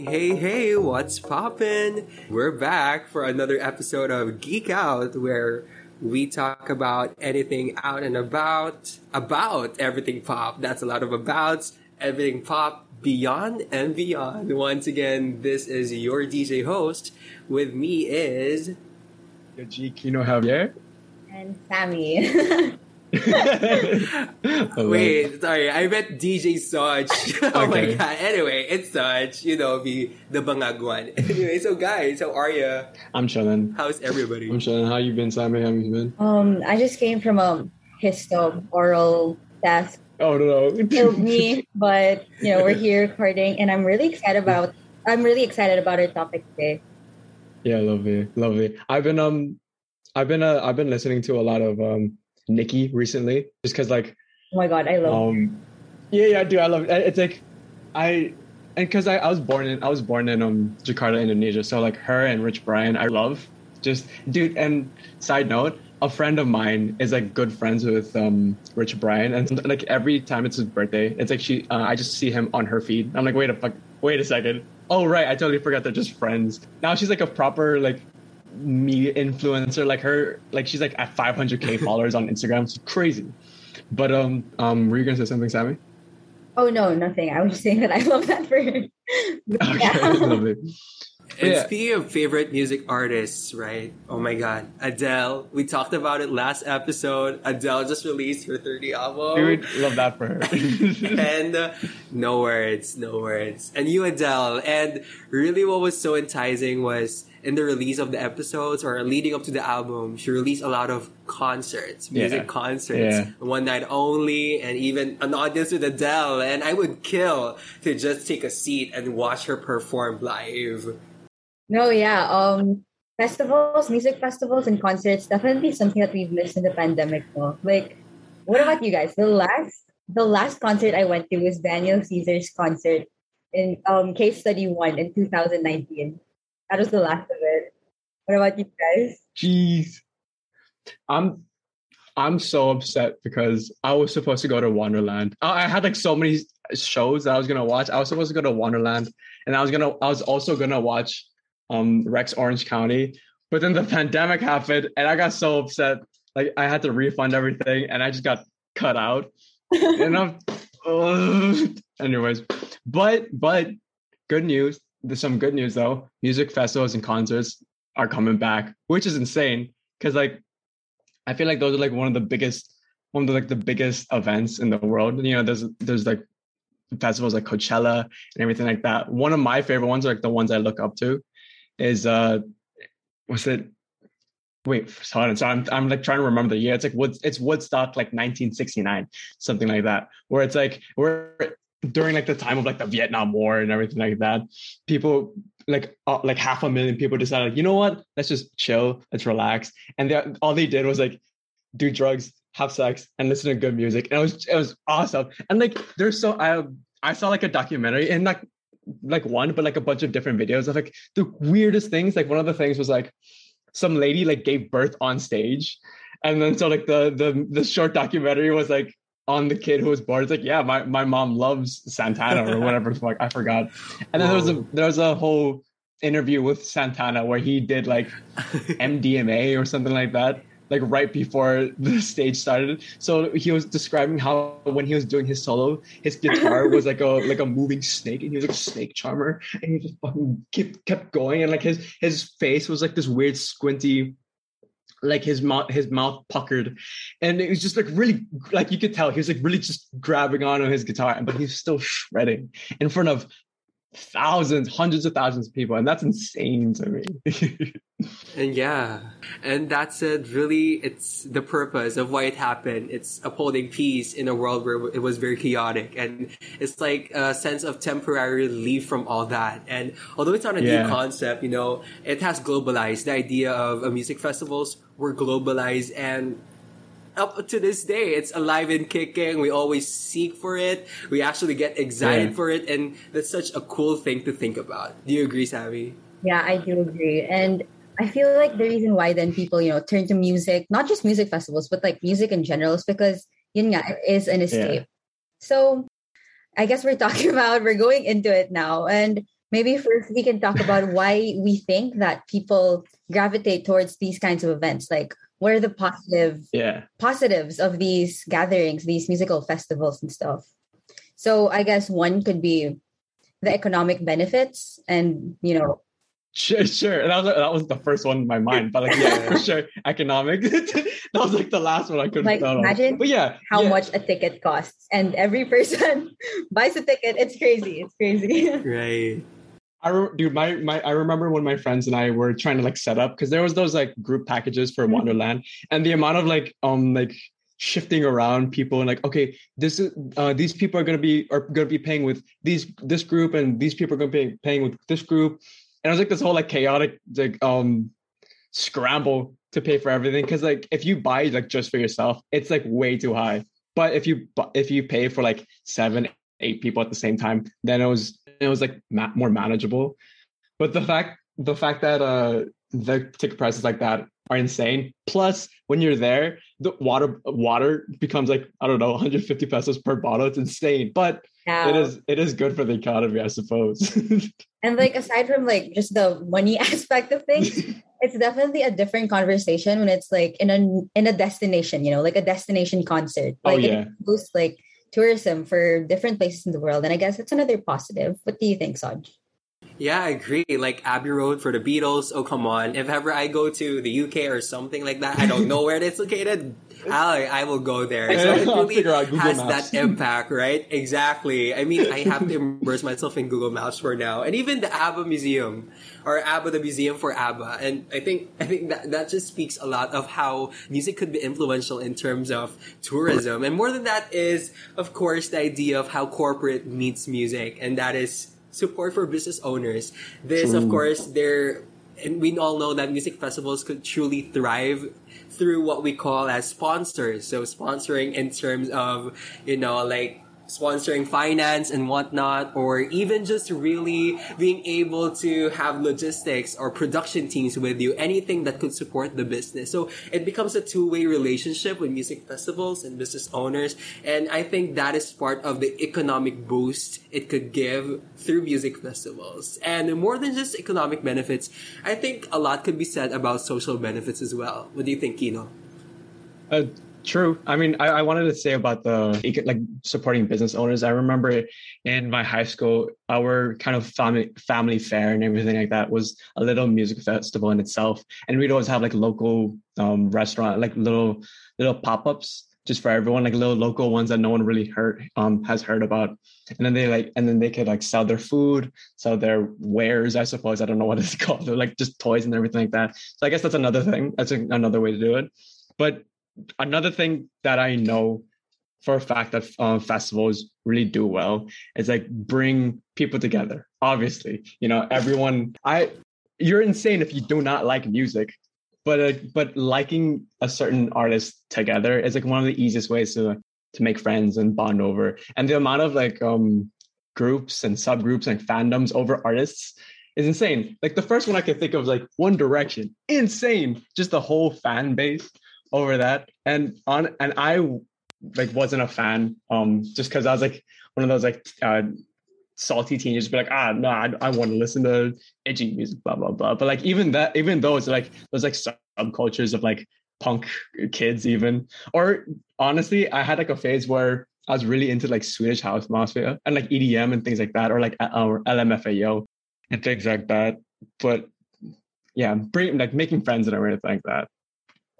Hey, hey, hey, what's poppin'? We're back for another episode of Geek Out where we talk about anything out and about, about everything pop. That's a lot of abouts, everything pop, beyond and beyond. Once again, this is your DJ host. With me is. Your G Kino Javier. And Sammy. Wait, sorry, I meant DJ Such. oh my god. Anyway, it's Such, you know, the the bangag one. Anyway, so guys, how are you? I'm chilling. How's everybody? I'm chilling. How you been, Sammy? How you been? um, I just came from a histo oral test. Oh no, Killed me, but you know we're here recording, and I'm really excited about. I'm really excited about our topic today. yeah, lovely, lovely. I've been um, I've been uh, I've been listening to a lot of um NIKI recently, just because like Oh my god, I love. um, yeah, yeah, do. I love it. It's like I. And because I, I was born in I was born in um Jakarta, Indonesia, so like her and Rich Brian, I love. Just dude, and side note, a friend of mine is like good friends with um Rich Brian, and like every time it's his birthday, it's like she uh, I just see him on her feed. I'm like, wait a fuck, wait a second. Oh right, I totally forgot they're just friends. Now she's like a proper like media influencer. Like her, like she's like at 500k followers on Instagram. It's crazy. But um um, were you gonna say something, Sammy? oh no, nothing. I was just saying that I love that for her. But Okay, yeah. lovely. And Yeah. speaking of favorite music artists, right? Oh my god, Adele. We talked about it last episode. Adele just released her 30 album. Dude, love that for her. and uh, no words, no words. And you, Adele. And really, what was so enticing was in the release of the episodes or leading up to the album, she released a lot of concerts, music Yeah. concerts, Yeah. one night only, and even an audience with Adele. And I would kill to just take a seat and watch her perform live. No, yeah. Um, festivals, music festivals, and concerts definitely something that we've missed in the pandemic. No? Like, what about you guys? The last, the last concert I went to was Daniel Caesar's concert in um Case Study One in 2019. That was the last of it. What about you guys? Jeez. I'm I'm so upset because I was supposed to go to Wanderland. I I had like so many shows that I was gonna watch. I was supposed to go to Wanderland, and I was gonna I was also gonna watch um Rex Orange County. But then the pandemic happened, and I got so upset. Like I had to refund everything, and I just got cut out. and I'm, Ugh. anyways, but but good news. There's some good news though. Music festivals and concerts are coming back, which is insane because like I feel like those are like one of the biggest, one of the like the biggest events in the world. You know, there's there's like festivals like Coachella and everything like that. One of my favorite ones, like the ones I look up to, is uh, what's it? Wait, sorry, so I'm I'm like trying to remember the year. It's like Woods, it's Woodstock, like 1969, something like that, where it's like where during like the time of like the Vietnam War and everything like that, people like uh, like half a million people decided, you know what, let's just chill, let's relax, and they, all they did was like do drugs, have sex, and listen to good music, and it was it was awesome. And like there's so I I saw like a documentary and like like one, but like a bunch of different videos of like the weirdest things. Like one of the things was like some lady like gave birth on stage, and then so like the the the short documentary was like on the kid who was born. It's like, yeah, my, my mom loves Santana or whatever the fuck. I forgot. And then there was a there was a whole interview with Santana where he did like MDMA or something like that, like right before the stage started. So he was describing how when he was doing his solo, his guitar was like a like a moving snake, and he was like a snake charmer, and he just fucking kept kept going, and like his his face was like this weird squinty. Like his mouth, his mouth puckered, and it was just like really, like you could tell he was like really just grabbing on his guitar, but he's still shredding in front of thousands, hundreds of thousands of people, and that's insane to me. And yeah, and that's it. Really, it's the purpose of why it happened. It's upholding peace in a world where it was very chaotic, and it's like a sense of temporary relief from all that. And although it's not a Yeah. new concept, you know, it has globalized. The idea of uh, music festivals were globalized, and up to this day, it's alive and kicking. We always seek for it. We actually get excited Yeah. for it, and that's such a cool thing to think about. Do you agree, Savvy? Yeah, I do agree. And I feel like the reason why then people, you know, turn to music, not just music festivals, but like music in general, is because yun nga, it is an escape. So I guess we're talking about, we're going into it now. And maybe first we can talk about why we think that people gravitate towards these kinds of events. Like, what are the positive Yeah. positives of these gatherings, these musical festivals and stuff? So I guess one could be the economic benefits, and you know, Sure, sure. And that was that was the first one in my mind, but like yeah, for sure, economic. that was like the last one I could Like, thought of. imagine But yeah, how yeah. much a ticket costs, and every person buys a ticket. It's crazy. It's crazy. Right. I re- dude, my my I remember when my friends and I were trying to like set up because there was those like group packages for Mhm. Wanderland, and the amount of like um like shifting around people and like okay this is uh these people are gonna be are gonna be paying with these this group and these people are gonna be paying with this group, and it was like this whole like chaotic like um scramble to pay for everything. Because like if you buy like just for yourself it's like way too high. But if you if you pay for like seven eight people at the same time then it was it was like ma- more manageable. But the fact the fact that uh the ticket prices like that are insane plus when you're there the water water becomes like i don't know 150 pesos per bottle it's insane but Yeah. it is it is good for the economy i suppose And like aside from like just the money aspect of things, it's definitely a different conversation when it's like in a in a destination, you know, like a destination concert. Oh, Like yeah. it boosts like tourism for different places in the world. And I guess it's another positive. What do you think, Saj? Yeah, I agree. Like Abbey Road for the Beatles. Oh, come on. If ever I go to the UK or something like that, I don't know where it's located. I, I will go there. So it really figure out Google has Maps. that impact, right? Exactly. I mean, I have to immerse myself in Google Maps for now, and even the ABBA Museum or ABBA, the museum for ABBA. And I think I think that that just speaks a lot of how music could be influential in terms of tourism, and more than that is, of course, the idea of how corporate meets music, and that is support for business owners. This, of course, they're and we all know that music festivals could truly thrive through what we call as sponsors. So sponsoring in terms of, you know, like sponsoring finance and whatnot, or even just really being able to have logistics or production teams with you, anything that could support the business. So it becomes a two-way relationship with music festivals and business owners. And I think that is part of the economic boost it could give through music festivals. And more than just economic benefits, I think a lot could be said about social benefits as well. What do you think, Kino? Uh, true. I mean, I, I wanted to say about the like supporting business owners. I remember in my high school, our kind of family family fair and everything like that was a little music festival in itself, and we'd always have like local um, restaurant, like little little pop ups just for everyone, like little local ones that no one really heard um has heard about, and then they like and then they could like sell their food, sell their wares. I suppose I don't know what it's called. They're like just toys and everything like that. So I guess that's another thing. That's a, another way to do it. But another thing that I know for a fact that um, festivals really do well is like bring people together. Obviously, you know, everyone. I you're insane if you do not like music, but uh, but liking a certain artist together is like one of the easiest ways to to make friends and bond over. And the amount of like um groups and subgroups and fandoms over artists is insane. Like the first one I could think of is like One Direction. Insane. Just the whole fan base over that. And on and I like wasn't a fan um just because I was like one of those like uh salty teenagers be like ah no I, I want to listen to edgy music blah blah blah. But like even that even those like those like subcultures of like punk kids even. Or honestly I had like a phase where I was really into like Swedish house mafia and like EDM and things like that or like or LMFAO and things like that. But yeah bring like making friends and everything like that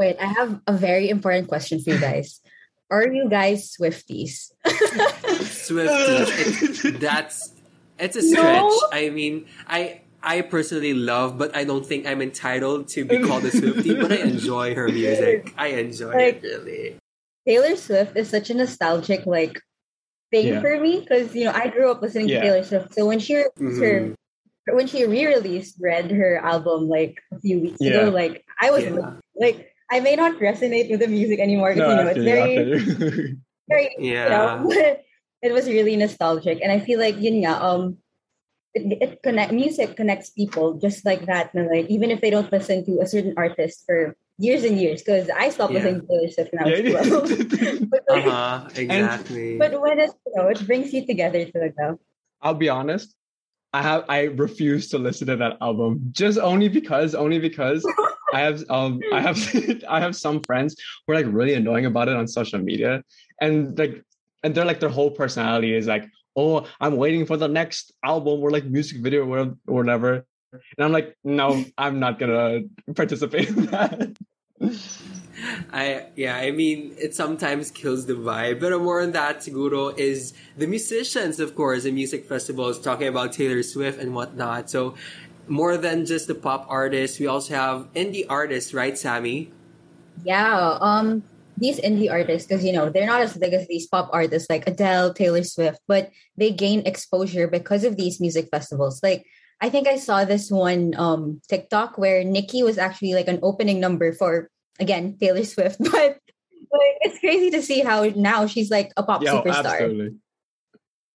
Wait, I have a very important question for you guys. Are you guys Swifties? Swifties. It, that's it's a stretch. No. I mean, I I personally love, but I don't think I'm entitled to be called a Swiftie. but I enjoy her music. I enjoy Like- it really. Taylor Swift is such a nostalgic like thing Yeah. for me because you know I grew up listening Yeah. to Taylor Swift. So when she released her mm-hmm. when she re-released Red her album like a few weeks Yeah. ago, like I was Yeah. like I may not resonate with the music anymore because you know it's very very Yeah. you know, it was really nostalgic and I feel like yun nga, um it, it connect music connects people just like that and like even if they don't listen to a certain artist for years and years because I stopped Yeah. listening to Taylor Swift when I was Yeah. 12 but, like, Uh huh. Exactly. but when it you know it brings you together to like uh, I'll be honest. I have I refuse to listen to that album just only because only because I have um I have I have some friends who are like really annoying about it on social media and like and they're like their whole personality is like oh I'm waiting for the next album or like music video or, whatever and I'm like no I'm not gonna participate in that. I yeah, I mean it sometimes kills the vibe. But more on that, Siguro, is the musicians, of course, in music festivals talking about Taylor Swift and whatnot. So more than just the pop artists, we also have indie artists, right, Sammy? Yeah. Um these indie artists, because you know, they're not as big as these pop artists like Adele, Taylor Swift, but they gain exposure because of these music festivals. Like I think I saw this one um TikTok where NIKI was actually like an opening number for again Taylor Swift, but, but it's crazy to see how now she's like a pop Yo, superstar. absolutely.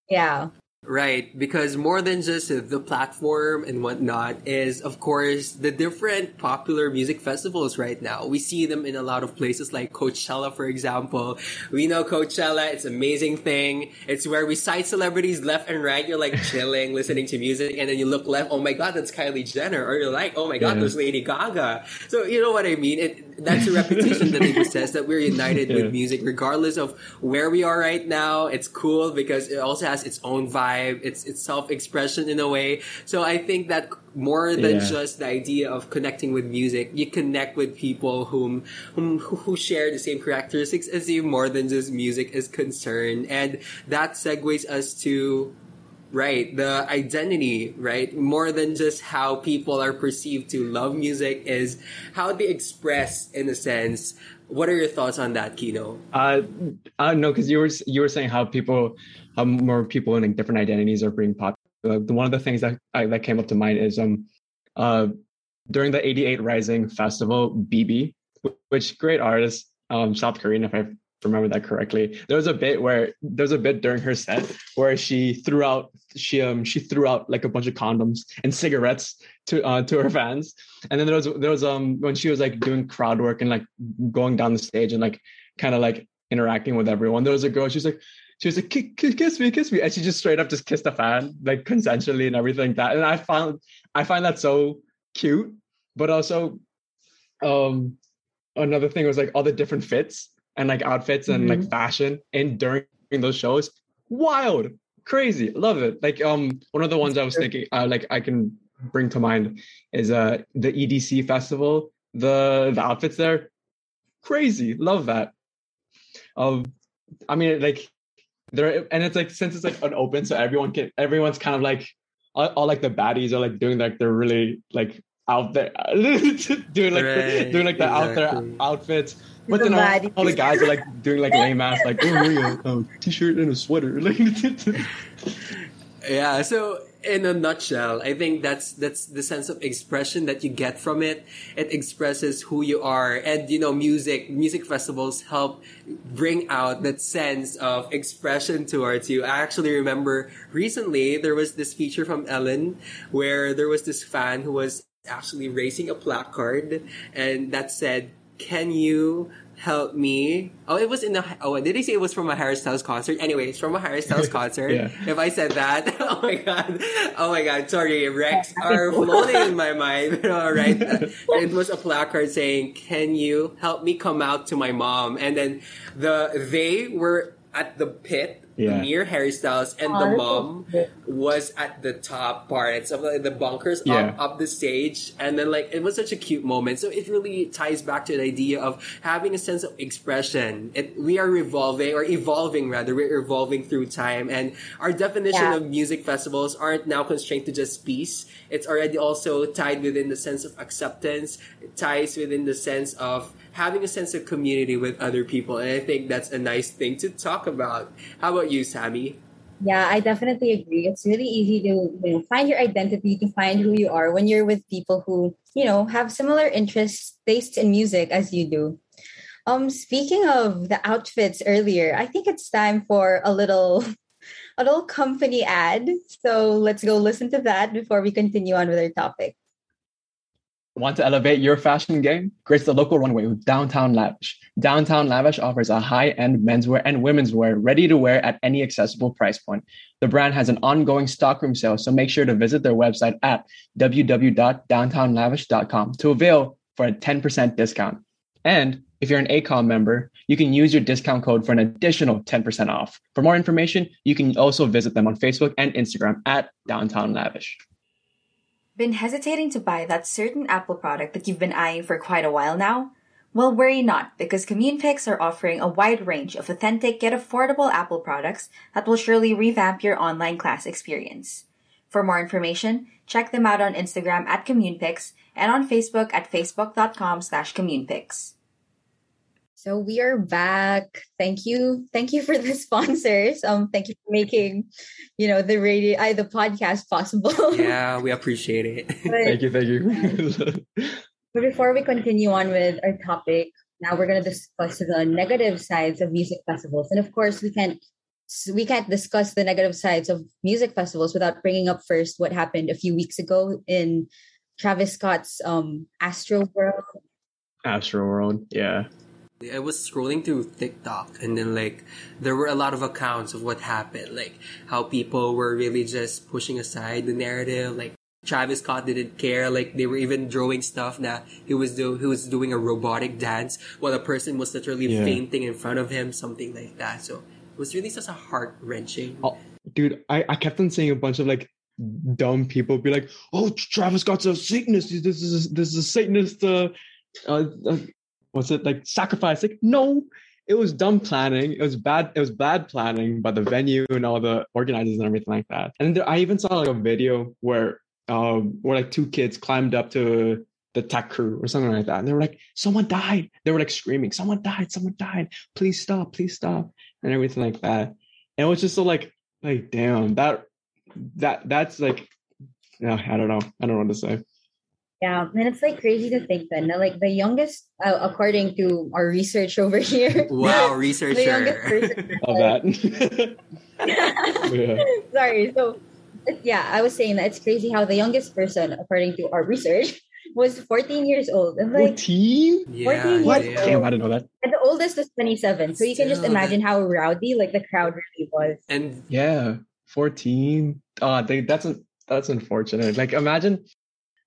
Yeah. Right, because more than just the platform and whatnot is, of course, the different popular music festivals right now. We see them in a lot of places like Coachella, for example. We know Coachella, it's an amazing thing. It's where we sight celebrities left and right. You're like chilling, listening to music, and then you look left, oh my god, that's Kylie Jenner. Or you're like, oh my god, Yeah. there's Lady Gaga. So, you know what I mean? It, that's a repetition that it says that we're united Yeah. with music regardless of where we are right now. It's cool because it also has its own vibe. It's it's self expression in a way. So I think that more than Yeah. just the idea of connecting with music, you connect with people whom whom who share the same characteristics as you. More than just music is concerned, and that segues us to Right, the identity, right? More than just how people are perceived to love music is how they express in a sense. What are your thoughts on that, Kino? Uh, uh no, because you were you were saying how people, how more people in like, different identities are being popular. One of the things that I, that came up to mind is um, uh, during the '88 Rising Festival, BIBI, which great artist, um, South Korean, if I remember that correctly. There was a bit where there was a bit during her set where she threw out she um she threw out like a bunch of condoms and cigarettes to uh to her fans. And then there was there was um when she was like doing crowd work and like going down the stage and like kind of like interacting with everyone. There was a girl, she was like, she was like, "Ki- ki- kiss me, kiss me. And she just straight up just kissed a fan, like consensually and everything like that. And I found I find that so cute, but also um another thing was like all the different fits and like outfits and like fashion and during those shows. Wild, crazy, love it. Like um one of the ones I was thinking uh, like I can bring to mind is uh the EDC festival. The the outfits there, crazy, love that. Um, I mean, like there, and it's like since it's like an open, so everyone can, everyone's kind of like all, all like the baddies are like doing like they're really like out there doing like Right, doing like the out there outfits. But The then all, all the guys are like doing like lame ass like oh, yeah, um, t-shirt and a sweater like Yeah, so in a nutshell, I think that's that's the sense of expression that you get from it. It expresses who you are, and you know, music music festivals help bring out that sense of expression towards you. I actually remember recently there was this feature from Ellen where there was this fan who was actually raising a placard, and that said, "Can you?" Help me. Oh, it was in the. Oh, did they say it was from a Harry Styles concert? Anyway, it's from a Harry Styles concert. Yeah. If I said that, oh my god, oh my god, sorry, Rex are floating in my mind. All right, it was a placard saying, "Can you help me come out to my mom?" And then the they were at the pit Yeah. near Harry Styles, and the mom was at the top part. It's of like the bunkers Yeah. up up the stage, and then like it was such a cute moment. So it really ties back to the idea of having a sense of expression. It, we are revolving or evolving rather. We're evolving through time, and our definition Yeah. of music festivals aren't now constrained to just peace. It's already also tied within the sense of acceptance. It ties within the sense of having a sense of community with other people, and I think that's a nice thing to talk about. How about you, Sammy? Yeah, I definitely agree. It's really easy to you know find your identity, to find who you are when you're with people who you know have similar interests, tastes in music as you do. Um, speaking of the outfits earlier, I think it's time for a little a little company ad. So let's go listen to that before we continue on with our topic. Want to elevate your fashion game? Grace the local runway with Downtown Lavish. Downtown Lavish offers a high-end menswear and women's wear ready to wear at any accessible price point. The brand has an ongoing stockroom sale, so make sure to visit their website at www.downtownlavish.com to avail for a 10% discount. And if you're an ACOM member, you can use your discount code for an additional 10% off. For more information, you can also visit them on Facebook and Instagram at Downtown Lavish. Been hesitating to buy that certain Apple product that you've been eyeing for quite a while now? Well, worry not, because Commune CommunePix are offering a wide range of authentic yet affordable Apple products that will surely revamp your online class experience. For more information, check them out on Instagram at CommunePix and on Facebook at facebook.com slash CommunePix. So we are back. Thank you. Thank you for the sponsors. Um, thank you for making, you know, the radio, uh, the podcast possible. Yeah, we appreciate it. but, Thank you, thank you. but before we continue on with our topic, now we're going to discuss the negative sides of music festivals, and of course, we can't we can't discuss the negative sides of music festivals without bringing up first what happened a few weeks ago in Travis Scott's um, Astroworld. Astro World, yeah. I was scrolling through TikTok and then like there were a lot of accounts of what happened, like how people were really just pushing aside the narrative, like Travis Scott didn't care, like they were even drawing stuff that he was do he was doing a robotic dance while a person was literally Yeah. fainting in front of him, something like that. So it was really such a heart wrenching. Oh, dude, I, I kept on seeing a bunch of like dumb people be like, "Oh, Travis Scott's a Satanist. This is this is a Satanist. Uh, uh, what's it like? Sacrifice? Like, no, it was dumb planning. It was bad. It was bad planning by the venue and all the organizers and everything like that. And there, I even saw like a video where um where like two kids climbed up to the tech crew or something like that, and they were like, "Someone died." They were like screaming, "Someone died! Someone died! Please stop! Please stop!" and everything like that. And it was just so like like damn that that that's like yeah i don't know i don't know what to say Yeah, and it's like crazy to think then, that, like the youngest, uh, according to our research over here. Wow, the youngest researcher. person. of that yeah Sorry. So, yeah, I was saying that it's crazy how the youngest person, according to our research, was 14 years old. And like, 14 yeah, 14 what years yeah. damn i didn't know that and the oldest was 27. So you can just Still, imagine how rowdy like the crowd really was. And yeah 14 uh they, that's un- that's unfortunate like imagine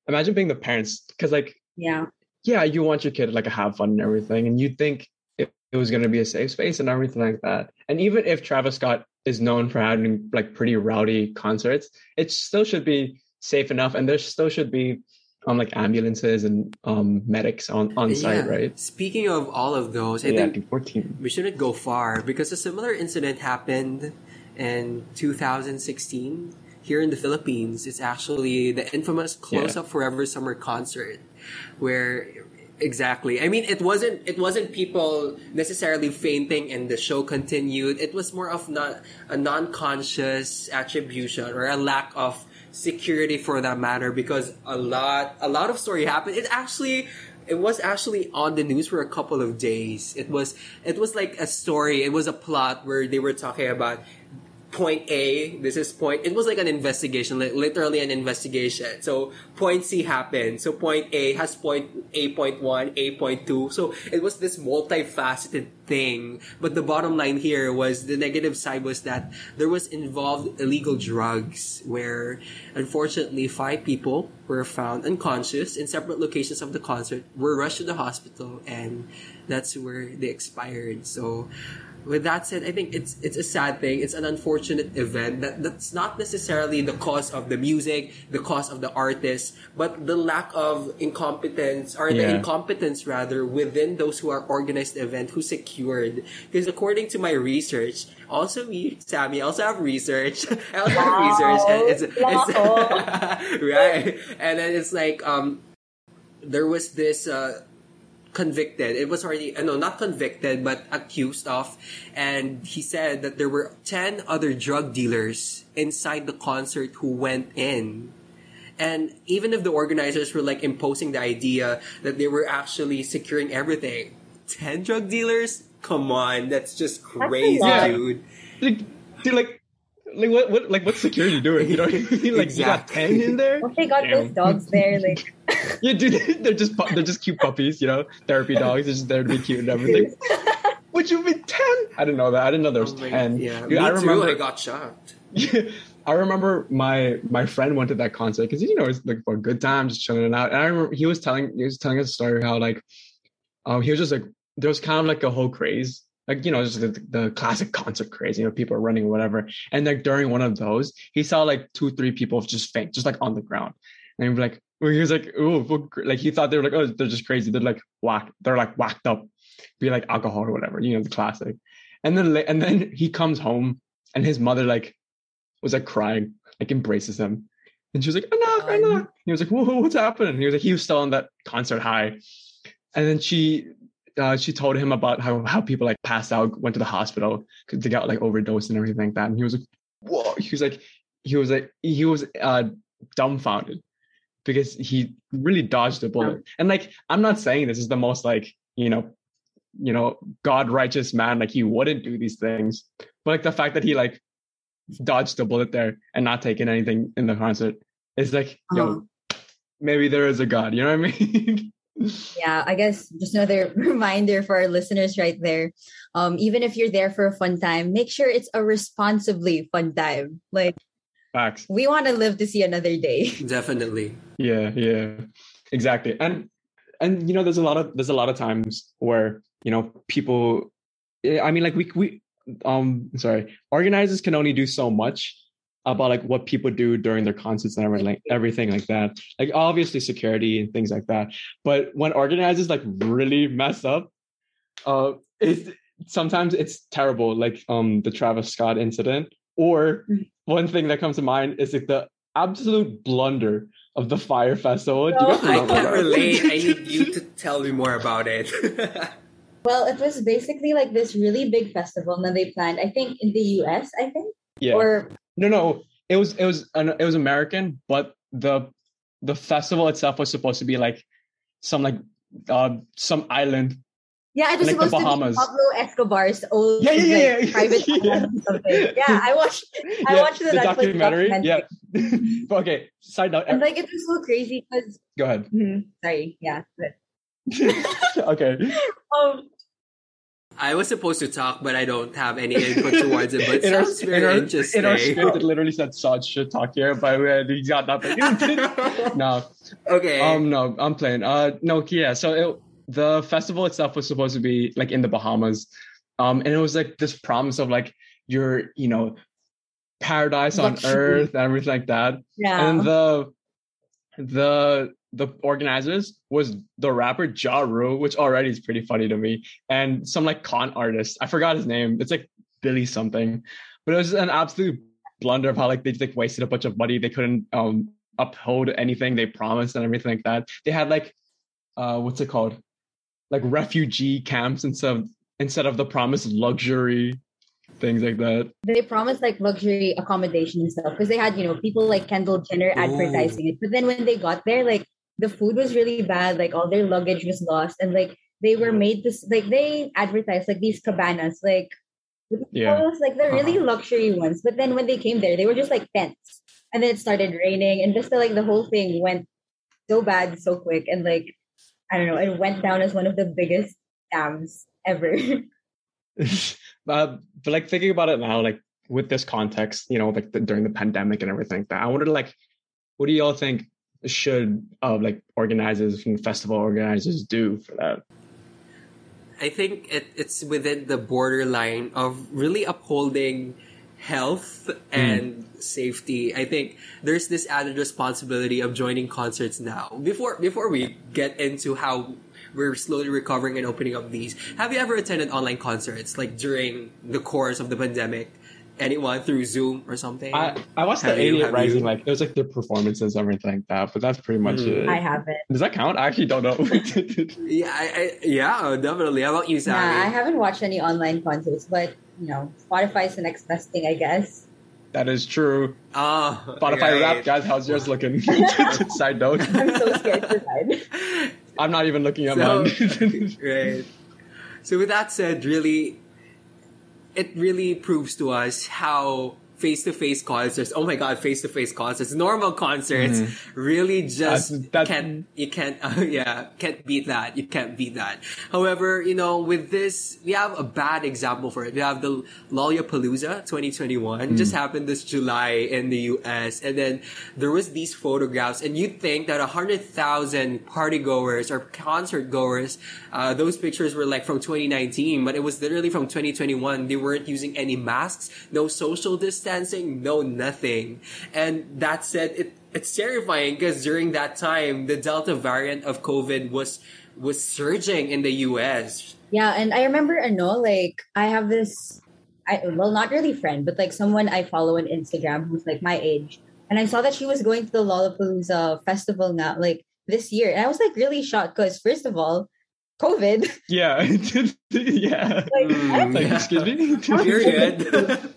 imagine being the parents because like Yeah. yeah you want your kid to like have fun and everything and you think it, it was going to be a safe space and everything like that. And even if travis scott is known for having like pretty rowdy concerts it still should be safe enough and there still should be um like ambulances and um medics on on site yeah, right? Speaking of all of those, I yeah think 14 we shouldn't go far because a similar incident happened in 2016 here in the Philippines. It's actually the infamous Close Up Forever Summer Concert, where exactly. I mean, it wasn't it wasn't people necessarily fainting and the show continued. It was more of not a non-conscious attribution or a lack of security for that matter because a lot a lot of story happened. It actually it was actually on the news for a couple of days. It was it was like a story. It was a plot where they were talking about point A, this is point, it was like an investigation, like literally an investigation. So point C happened. So point A has point A point one, point two. So it was this multifaceted thing. But the bottom line here was the negative side was that there was involved illegal drugs where unfortunately five people were found unconscious in separate locations of the concert, were rushed to the hospital and that's where they expired. So with that said, I think it's it's a sad thing. It's an unfortunate event that that's not necessarily the cause of the music, the cause of the artist, but the lack of incompetence or the Yeah. incompetence rather within those who are organized the event who secured. Because according to my research, also me, Sammy, I also have research. I also have research, and it's, it's right. And then it's like um, there was this. Uh, convicted. It was already, uh, no, not convicted, but accused of. And he said that there were 10 other drug dealers inside the concert who went in. And even if the organizers were like imposing the idea that they were actually securing everything, 10 drug dealers? Come on, that's just crazy, lot. dude. Dude, dude, like like what, what like what's security doing? You know what I mean? Like you got ten in there. What if they got Damn. those dogs there? Like, Yeah, dude, they're just they're just cute puppies, you know, therapy dogs. They're just there to be cute and everything. Would you be ten? I didn't know that. I didn't know there was Oh my- ten. Yeah, Dude, me I too. remember. I got shocked. I remember my my friend went to that concert because you know it's like for a good time, just chilling it out. And I remember he was telling he was telling us a story how like, um, he was just like there was kind of like a whole craze, like you know just the, the classic concert craze, you know, people are running or whatever. And like during one of those, he saw like two three people just faint, just like on the ground, and he was like, he was like, oh, like he thought they were like, oh, they're just crazy. They're like whack, they're like whacked up, be like alcohol or whatever, you know, the classic. And then and then he comes home and his mother like was like crying, like embraces him. And she was like, Um, enough. He was like, whoa, what's happening? He was like, he was still on that concert high. And then she uh, she told him about how, how people like passed out, went to the hospital because they got like overdosed and everything like that. And he was like, whoa. He was like, he was like, he was uh, dumbfounded because he really dodged a bullet. And like, I'm not saying this is the most like, you know, you know, God righteous man, like he wouldn't do these things. But like the fact that he like dodged a bullet there and not taking anything in the concert is like, yo, maybe there is a God. You know what I mean? yeah, I guess just another reminder for our listeners right there. Um, even if you're there for a fun time, make sure it's a responsibly fun time. Like Facts. we want to live to see another day. Definitely. Yeah, yeah, exactly. And and you know, there's a lot of there's a lot of times where you know people. eh, I mean, like we we um sorry, organizers can only do so much about like what people do during their concerts and everything like everything like that. Like obviously security and things like that. But when organizers like really mess up, uh, it's sometimes it's terrible. Like um the Travis Scott incident, or Mhm. one thing that comes to mind is like the absolute blunder of the Fyre festival. Do you No. I can't relate. I need you to tell me more about it. Well, it was basically like this really big festival that they planned. I think in the U.S. I think yeah. or no, no. It was it was an, it was American, but the the festival itself was supposed to be like some like uh some island. yeah, it was Like the supposed to be Pablo Escobar's old Yeah, yeah, yeah, yeah. private Yeah. something. Yeah, I watched. I Yeah, watched the, the documentary. documentary. Yeah. but okay, side note. And like it was so crazy because Go ahead. sorry, yeah. But, okay. um, I was supposed to talk, but I don't have any input towards it. But it in our, sounds in, very our, interesting. in our script, it literally said "Sod should talk here," but we we got nothing. no, okay. um, no, I'm playing. Uh, no, yeah. So it, the festival itself was supposed to be like in the Bahamas, um, and it was like this promise of like your, you know, paradise on Luxury. earth and everything like that. yeah. And the the the organizers was the rapper Ja Rule, which already is pretty funny to me, and some like con artist. I forgot his name. It's like Billy something, but it was an absolute blunder of how like they just like wasted a bunch of money. They couldn't um uphold anything they promised and everything like that. They had like uh what's it called? Like refugee camps instead of instead of the promised luxury things like that. they promised like luxury accommodation and stuff because they had you know people like Kendall Jenner advertising it. But then when they got there, like the food was really bad. Like all their luggage was lost, and like they were made this like they advertised like these cabanas, like what do you Yeah. those? like the really luxury ones. But then when they came there, they were just like tents, and then it started raining, and just like the whole thing went so bad so quick, and like I don't know, it went down as one of the biggest scams ever. uh, but like thinking about it now, like with this context, you know, like the, during the pandemic and everything, that I wonder, like, what do y'all think should uh, like organizers and festival organizers do for that? I think it, it's within the borderline of really upholding health and safety. I think there's this added responsibility of joining concerts now. Before before we get into how we're slowly recovering and opening up these, have you ever attended online concerts like during the course of the pandemic? Anyone through Zoom or something? I I watched the Have you- 88 Rising, you? like it was like their performances and everything like that, but that's pretty much Mm. it. I haven't. Does that count? I actually don't know. yeah, I, I, yeah, definitely. How about you, Nah, Sally? I haven't watched any online concerts, but you know, Spotify's the next best thing, I guess. that is true. Oh, Spotify right. rap, guys. How's yours looking? Side note. I'm so scared for that. I'm not even looking at So- mine. right. So with that said, really, it really proves to us how face to face concerts. Oh my god, face to face concerts, normal concerts, really just that- can't you can't uh, yeah can't beat that. You can't beat that. However, you know with this we have a bad example for it. We have the Lollapalooza 2021 just happened this July in the U.S. and then there was these photographs and you'd think that a hundred thousand party goers or concert goers, uh, those pictures were like from 2019, but it was literally from 2021. They weren't using any masks, no social distancing, no nothing. And that said, it, it's terrifying because during that time, the Delta variant of COVID was, was surging in the US. Yeah, and I remember, uh, I know, like I have this, I well, not really friend, but like someone I follow on Instagram who's like my age, and I saw that she was going to the Lollapalooza festival now, like this year, and I was like really shocked because first of all, COVID. Yeah, yeah. Like, Mm. Like, Yeah. excuse me. Period.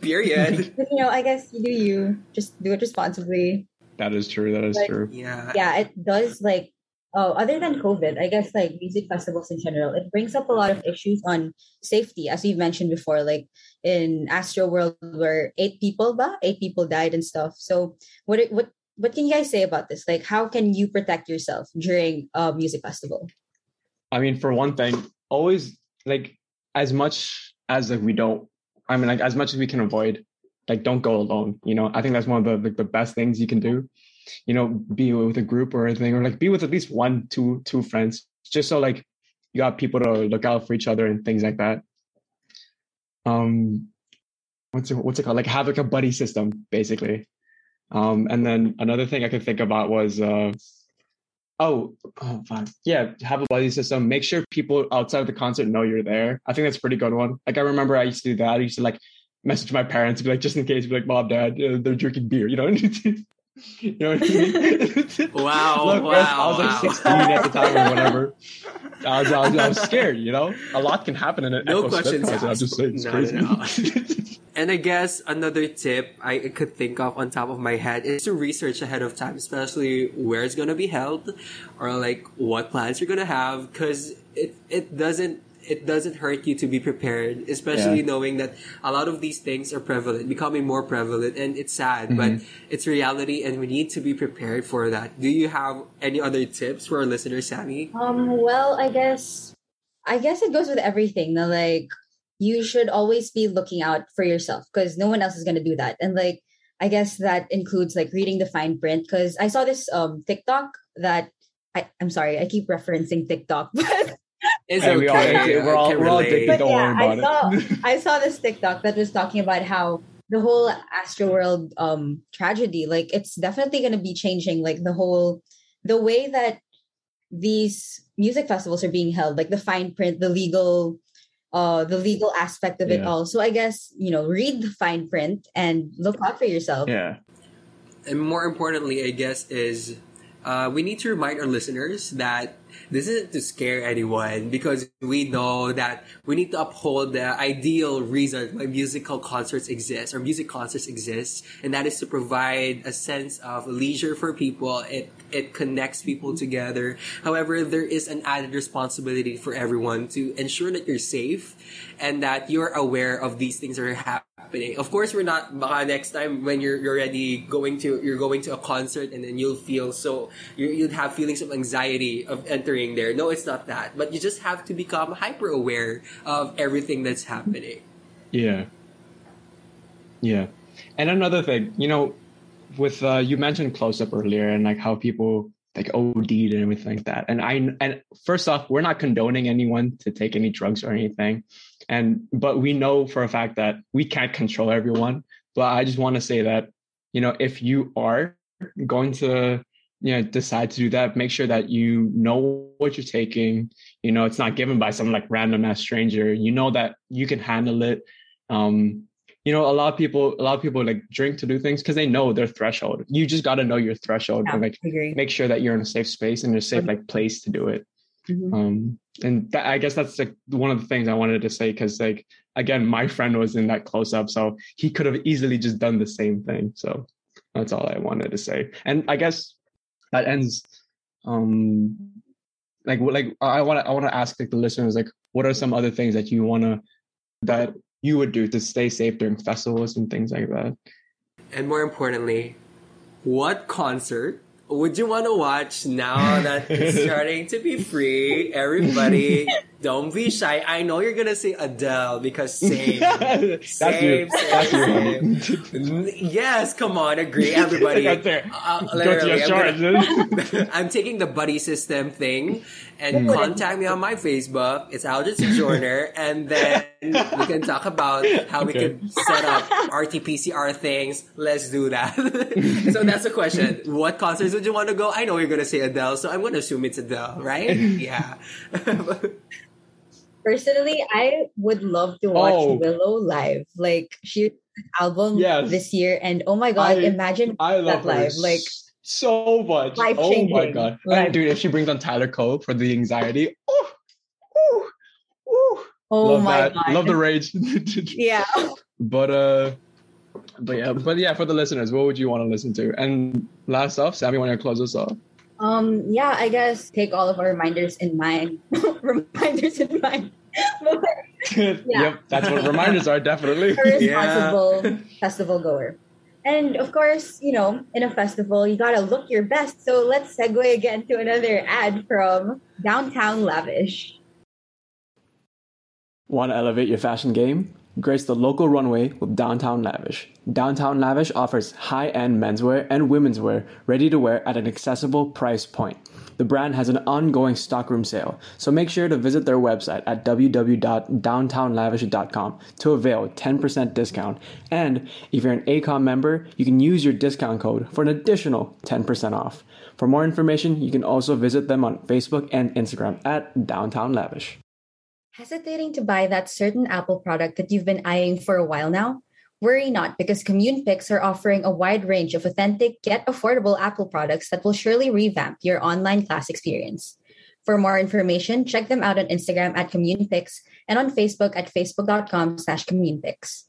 Period. you know, I guess you do you, just do it responsibly. that is true. That is Like- true. Yeah. yeah, it does like oh, other than COVID, I guess like music festivals in general, it brings up a lot of issues on safety, as we've mentioned before, like in Astroworld where eight people, ba? eight people died and stuff. So what what what can you guys say about this? Like how can you protect yourself during a music festival? I mean, for one thing, always like as much as like we don't. I mean, like as much as we can avoid, like don't go alone. You know, I think that's one of the like the best things you can do. You know, be with a group or anything, or like be with at least one, two, two friends, just so like you got people to look out for each other and things like that. Um, what's it, what's it called? Like have like a buddy system, basically. Um, and then another thing I could think about was uh Oh, oh, fine. Yeah, have a buddy system. Make sure people outside of the concert know you're there. I think that's a pretty good one. Like I remember I used to do that. I used to like message my parents, be like, just in case, be like, mom, dad, uh, they're drinking beer. You know, you know what I mean? Wow, Look, wow, I was like wow. 16 at the time or whatever. I was, I was, I was scared. You know, a lot can happen in an No questions concert. I'm asked. just saying, it's No, crazy. no, And I guess another tip I could think of on top of my head is to research ahead of time, especially where it's gonna be held, or like what plans you're gonna have, because it it doesn't it doesn't hurt you to be prepared, especially Yeah. knowing that a lot of these things are prevalent, becoming more prevalent, and it's sad, Mm-hmm. but it's reality, and we need to be prepared for that. Do you have any other tips for our listeners, Sammy? Um, well, I guess I guess it goes with everything. Now, like you should always be looking out for yourself because no one else is gonna do that. And like I guess that includes like reading the fine print because I saw this um TikTok that I, I'm sorry, I keep referencing TikTok, but It's Hey, we all- okay. we're all- I can we're all addicted. but Don't yeah, worry I saw it. I saw this TikTok that was talking about how the whole Astroworld um tragedy, like it's definitely gonna be changing like the whole the way that these music festivals are being held, like the fine print, the legal uh the legal aspect of it Yeah. all. So I guess, you know, read the fine print and look out for yourself. yeah. and more importantly, I guess, is uh, we need to remind our listeners that this isn't to scare anyone because we know that we need to uphold the ideal reason why musical concerts exist or music concerts exist, and that is to provide a sense of leisure for people. It it connects people together. However, there is an added responsibility for everyone to ensure that you're safe and that you're aware of these things that are happening. Of course, we're not baka next time when you're you're already going to you're going to a concert and then you'll feel so you you'd have feelings of anxiety of entering there. No, it's not that. But you just have to become hyper aware of everything that's happening. Yeah. Yeah. And another thing, you know, with uh you mentioned close up earlier and like how people like OD'd and everything like that. And I and first off, we're not condoning anyone to take any drugs or anything. And but we know for a fact that we can't control everyone. But I just want to say that, you know, if you are going to you know decide to do that, make sure that you know what you're taking. You know, it's not given by some like random ass stranger. You know that you can handle it. Um, you know, a lot of people, a lot of people like drink to do things because they know their threshold. You just got to know your threshold Yeah, and like make sure that you're in a safe space and a safe like place to do it. Mhm. Um, and I guess that's like one of the things I wanted to say because like again, my friend was in that close up, so he could have easily just done the same thing. So that's all I wanted to say. And I guess that ends. Um, like like I want to I want to ask like the listeners like what are some other things that you want to that you would do to stay safe during festivals and things like that. And more importantly, what concert would you want to watch now that it's starting to be free? Everybody, don't be shy. I know you're gonna say Adele because same, That's same, you. Same, same. yes, come on, agree, everybody. That's it. Uh, Go to literally, your I'm, gonna- I'm taking the buddy system thing and contact me on my Facebook. It's Aldrich Sojourner, and then we can talk about how we Okay. could set up RT-PCR things. Let's do that. so that's the question. What concerts would you want to go? I know you're gonna say Adele, so I'm gonna assume it's Adele, right? Yeah. Personally, I would love to watch Oh. Willow live. Like she album Yes. this year, and oh my god, I- imagine I love that live. Like so much. Oh my god. And dude, if she brings on Tyler Cole for the anxiety, oh, oh, oh. oh love my that. god, Love the rage. yeah. but uh but yeah, but yeah, for the listeners, what would you want to listen to? And last off, Sammy, want to close us off? Um, yeah, I guess take all of our reminders in mind. reminders in mind. Yep, that's what reminders are definitely. a responsible festival goer. And of course, you know, in a festival, you gotta look your best. So let's segue again to another ad from Downtown Lavish. Want to elevate your fashion game? Grace the local runway with Downtown Lavish. Downtown Lavish offers high end menswear and women's wear ready to wear at an accessible price point. The brand has an ongoing stockroom sale, so make sure to visit their website at www.downtownlavish.com to avail 10% discount. And if you're an ACOM member, you can use your discount code for an additional 10% off. For more information, you can also visit them on Facebook and Instagram at Downtown Lavish. Hesitating to buy that certain Apple product that you've been eyeing for a while now? Worry not because CommunePix are offering a wide range of authentic yet affordable Apple products that will surely revamp your online class experience. For more information, check them out on Instagram at CommunePix and on Facebook at facebook.com slash CommunePix.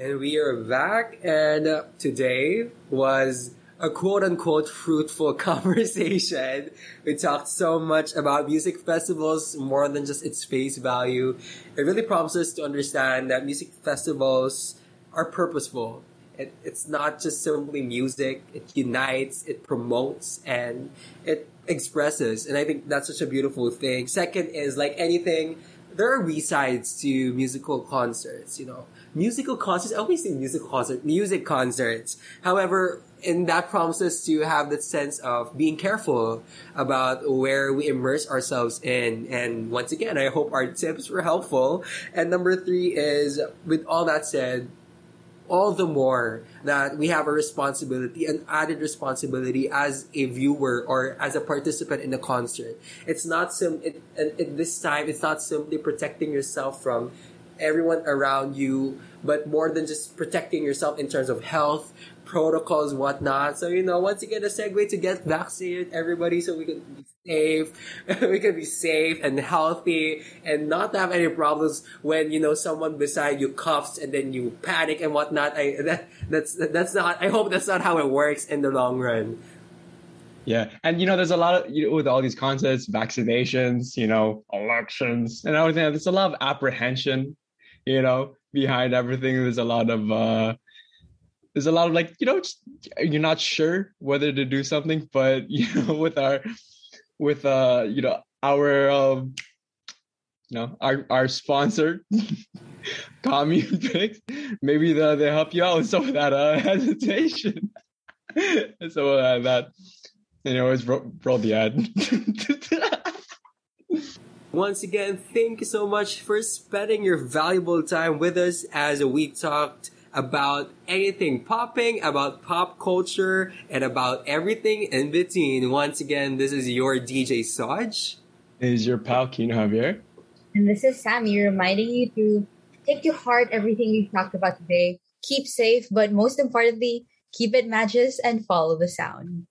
And we are back, and today was a quote unquote fruitful conversation. We talked so much about music festivals more than just its face value. It really prompts us to understand that music festivals are purposeful. It, it's not just simply music, it unites, it promotes, and it expresses. And I think that's such a beautiful thing. Second is like anything, there are B-sides to musical concerts, you know. Musical concerts, I always say musical concert, music concerts. However, and that prompts us to have that sense of being careful about where we immerse ourselves in. And once again, I hope our tips were helpful. And number three is, with all that said, all the more that we have a responsibility, an added responsibility as a viewer or as a participant in the concert. It's not sim. It, at this time, it's not simply protecting yourself from everyone around you, but more than just protecting yourself in terms of health protocols, whatnot. So you know, once again, a segue to get vaccinated, everybody, so we can be safe, we can be safe and healthy, and not have any problems when you know someone beside you coughs and then you panic and whatnot. I that that's that's not. I hope that's not how it works in the long run. Yeah, and you know, there's a lot of you know, with all these concerts, vaccinations, you know, elections, and everything. There's a lot of apprehension, you know, behind everything. There's a lot of uh there's a lot of like you know, you're not sure whether to do something, but you know, with our with uh you know our um you know our our sponsor CommunePix maybe they they help you out with some of that uh hesitation so uh, that roll, roll the ad. Once again, thank you so much for spending your valuable time with us as we talked about anything popping, about pop culture, and about everything in between. Once again, this is your DJ Saj. Is your pal Kino Javier? And this is Sammy reminding you to take to heart everything we've talked about today. Keep safe, but most importantly, keep it matches and follow the sound.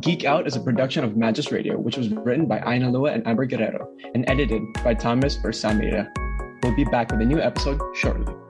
Geek Out is a production of Magis Radio, which was written by Aina Lua and Amber Guerrero and edited by Thomas Versameda. We'll be back with a new episode shortly.